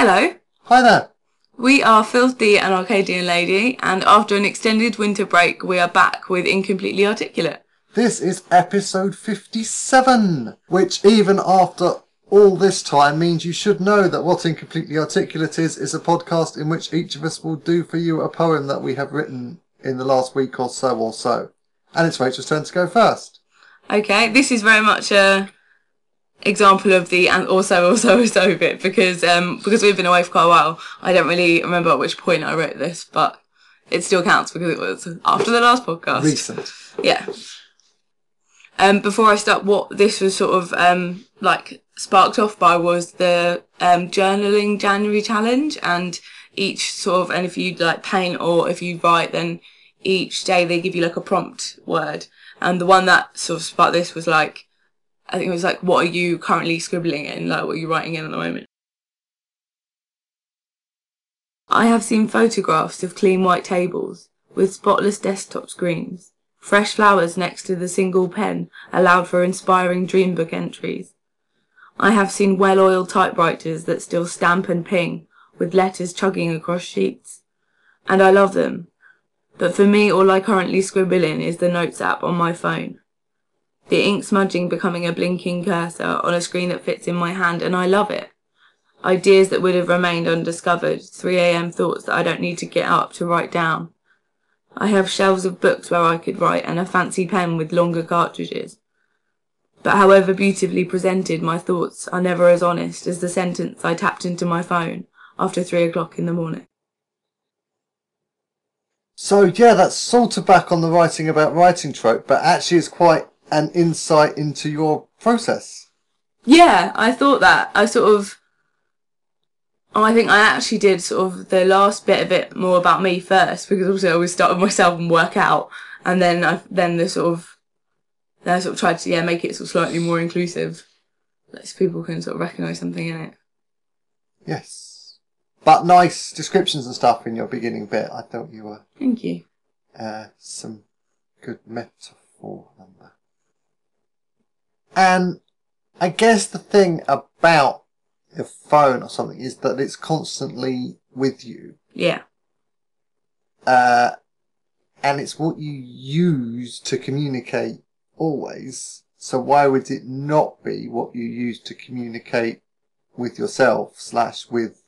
Hello, Hi there. we are Filthy and Arcadian Lady, and after an extended winter break, we are back with Incompletely Articulate. This is episode 57, which even after all this time means you should know that What Incompletely Articulate is, is a podcast in which each of us will do for you a poem that we have written in the last week or so or so. And it's Rachel's turn to go first. Okay, this is very much a example of the and also also also bit because um because we've been away for quite a while. I don't really remember at which point I wrote this, but it still counts because it was after the last podcast. Recent. Yeah. Um, before I start, what this was sort of um like sparked off by was the um journaling January challenge, and each sort of and if you like paint or if you write, then each day they give you like a prompt word, and the one that sort of sparked this was like, I think it was like, what are you currently scribbling in? Like, what are you writing in at the moment? I have seen photographs of clean white tables with spotless desktop screens. Fresh flowers next to the single pen allowed for inspiring dream book entries. I have seen well-oiled typewriters that still stamp and ping with letters chugging across sheets. And I love them. But for me, all I currently scribble in is the notes app on my phone. The ink smudging becoming a blinking cursor on a screen that fits in my hand, and I love it. Ideas that would have remained undiscovered, 3am thoughts that I don't need to get up to write down. I have shelves of books where I could write and a fancy pen with longer cartridges. But however beautifully presented, my thoughts are never as honest as the sentence I tapped into my phone after three o'clock in the morning. So yeah, that's sort of back on the writing about writing trope, but actually it's quite an insight into your process. Yeah, I thought that. I sort of. Oh, I think I actually did sort of the last bit of it more about me first because obviously I always start with myself and work out, and then I then the sort of then I sort of tried to yeah make it sort of slightly more inclusive, so people can sort of recognise something in it. Yes. But nice descriptions and stuff in your beginning bit. I thought you were Thank you. uh, some good metaphor. And I guess the thing about your phone or something is that it's constantly with you. Yeah, Uh, and it's what you use to communicate always. So why would it not be what you use to communicate with yourself slash with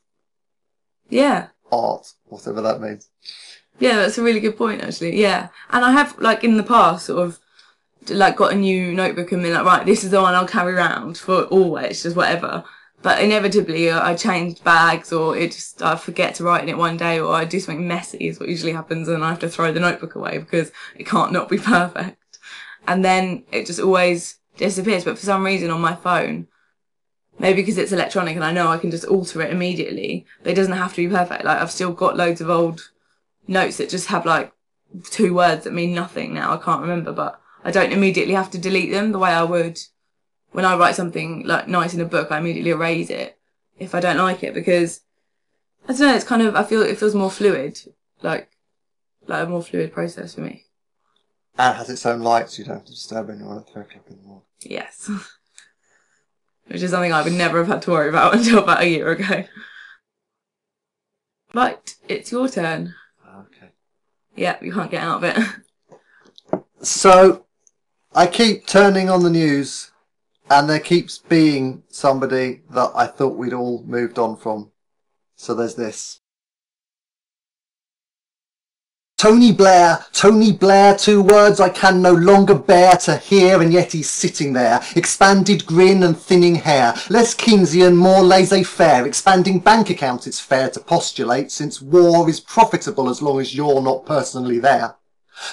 yeah. art, whatever that means? Yeah, that's a really good point, actually. Yeah, and I have like in the past sort of like got a new notebook and been like, right, this is the one I'll carry around for always, just whatever. But inevitably, uh, I changed bags, or it just I forget to write in it one day, or I do something messy, is what usually happens, and I have to throw the notebook away because it can't not be perfect. And then it just always disappears. But for some reason, on my phone, maybe because it's electronic and I know I can just alter it immediately, but it doesn't have to be perfect. Like I've still got loads of old notes that just have like two words that mean nothing now. I can't remember, but I don't immediately have to delete them the way I would when I write something like nice in a book. I immediately erase it if I don't like it because I don't know. It's kind of I feel it feels more fluid, like like a more fluid process for me. And has its own lights, you don't have to disturb anyone at three o'clock in the morning. Yes. Which is something I would never have had to worry about until about a year ago. Right, it's your turn. Okay. Yeah, you can't get out of it. So, I keep turning on the news, and there keeps being somebody that I thought we'd all moved on from. So there's this. Tony Blair, Tony Blair, two words I can no longer bear to hear, and yet he's sitting there, expanded grin and thinning hair, less Keynesian, more laissez-faire, expanding bank accounts it's fair to postulate, since war is profitable as long as you're not personally there.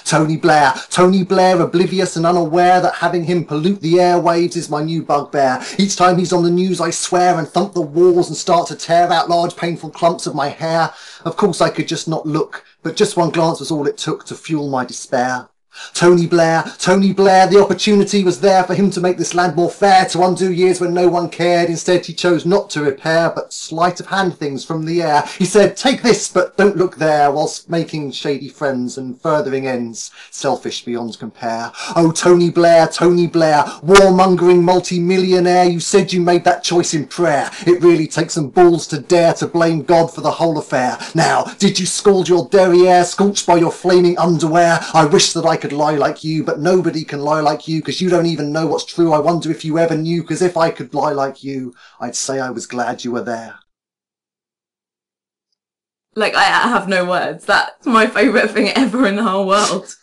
Tony Blair, Tony Blair, oblivious and unaware that having him pollute the airwaves is my new bugbear. Each time he's on the news, I swear and thump the walls and start to tear out large painful clumps of my hair. Of course, I could just not look, but just one glance was all it took to fuel my despair. Tony Blair, Tony Blair, the opportunity was there for him to make this land more fair, to undo years when no one cared. Instead, he chose not to repair, but sleight of hand things from the air. He said, take this, but don't look there, whilst making shady friends and furthering ends, selfish beyond compare. Oh, Tony Blair, Tony Blair, warmongering multi-millionaire, you said you made that choice in prayer. It really takes some balls to dare to blame God for the whole affair. Now, did you scald your derriere, scorched by your flaming underwear? I wish that I could lie like you, but nobody can lie like you, cause you don't even know what's true. I wonder if you ever knew, cause if I could lie like you, I'd say I was glad you were there. Like I I have no words. That's my favourite thing ever in the whole world.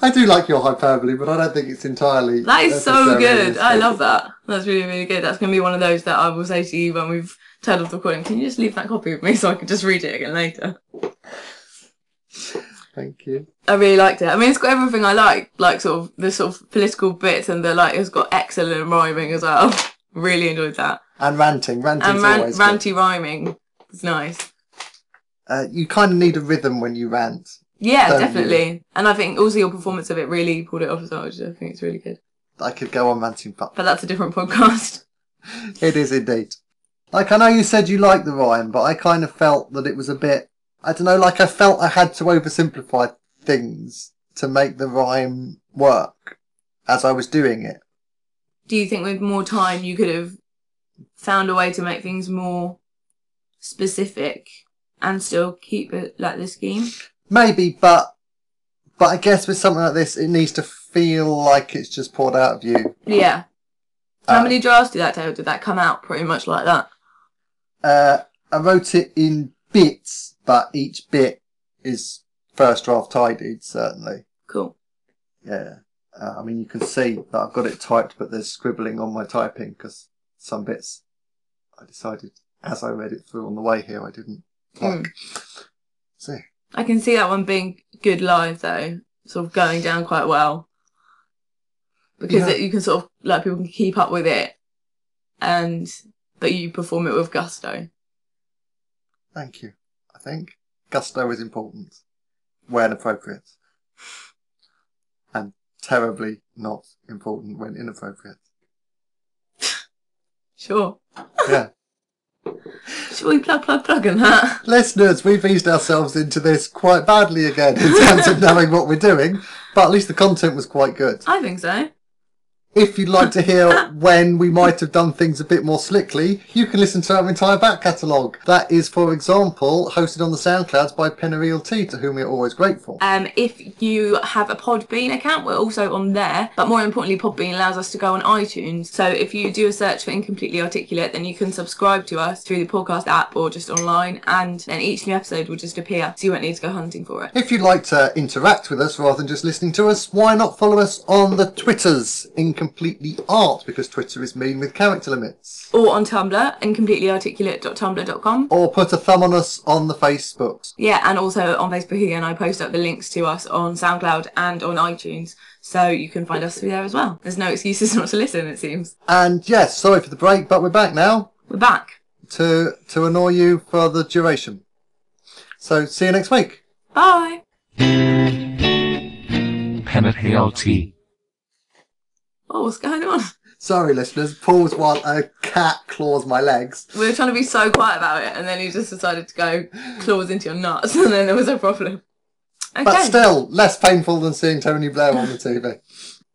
I do like your hyperbole, but I don't think it's entirely. That is so good. I love that. That's really, really good. That's going to be one of those that I will say to you when we've turned off the recording. Can you just leave that copy with me so I can just read it again later? Thank you. I really liked it. I mean, it's got everything I like, like sort of the sort of political bits, and the like. It's got excellent rhyming as well. really enjoyed that, And ranting. Ranting's and ran- always good. ranty rhyming. It's nice. Uh, you kind of need a rhythm when you rant. Yeah, Don't you? definitely. And I think also your performance of it really pulled it off as well. Which I think it's really good. I could go on ranting, but But that's a different podcast. it is indeed. Like I know you said you liked the rhyme, but I kind of felt that it was a bit. I don't know. Like I felt I had to oversimplify things to make the rhyme work as I was doing it. Do you think with more time you could have found a way to make things more specific and still keep it like the scheme? Maybe, but but I guess with something like this, it needs to feel like it's just poured out of you. Yeah. How Uh, many drafts did that take? Did that come out pretty much like that? Uh, I wrote it in bits, but each bit is first draft tidied, certainly. Cool. Yeah. Uh, I mean, you can see that I've got it typed, but there's scribbling on my typing because some bits I decided as I read it through on the way here I didn't like. See, I can see that one being good live though, sort of going down quite well. Because Yeah. it, you can sort of, like, people can keep up with it and, but you perform it with gusto. Thank you. I think gusto is important when appropriate, and terribly not important when inappropriate. Sure. Yeah. Shall we plug, plug, plug in that? Listeners, we've eased ourselves into this quite badly again in terms of knowing what we're doing, but at least the content was quite good. I think so. If you'd like to hear when we might have done things a bit more slickly, you can listen to our entire back catalogue. That is, for example, hosted on the SoundClouds by Penariel T, to whom we're always grateful. Um, if you have a Podbean account, we're also on there. But more importantly, Podbean allows us to go on iTunes. So if you do a search for Incompletely Articulate, then you can subscribe to us through the podcast app or just online, and then each new episode will just appear, so you won't need to go hunting for it. If you'd like to interact with us rather than just listening to us, why not follow us on the Twitters, Incompletely Completely art, because Twitter is mean with character limits. Or on Tumblr, incompletelyarticulate.tumblr.com. Or put a thumb on us on the Facebooks. Yeah, and also on Facebook again, I post up the links to us on SoundCloud and on iTunes, so you can find us through there as well. There's no excuses not to listen, it seems. And yes, sorry for the break, but we're back now We're back. to to annoy you for the duration. So see you next week. Bye. Pale tea. Oh, what's going on? Sorry, listeners. Pause while a cat claws my legs. We were trying to be so quiet about it, and then he just decided to go claws into your nuts, and then there was a problem. Okay. But still, less painful than seeing Tony Blair on the TV.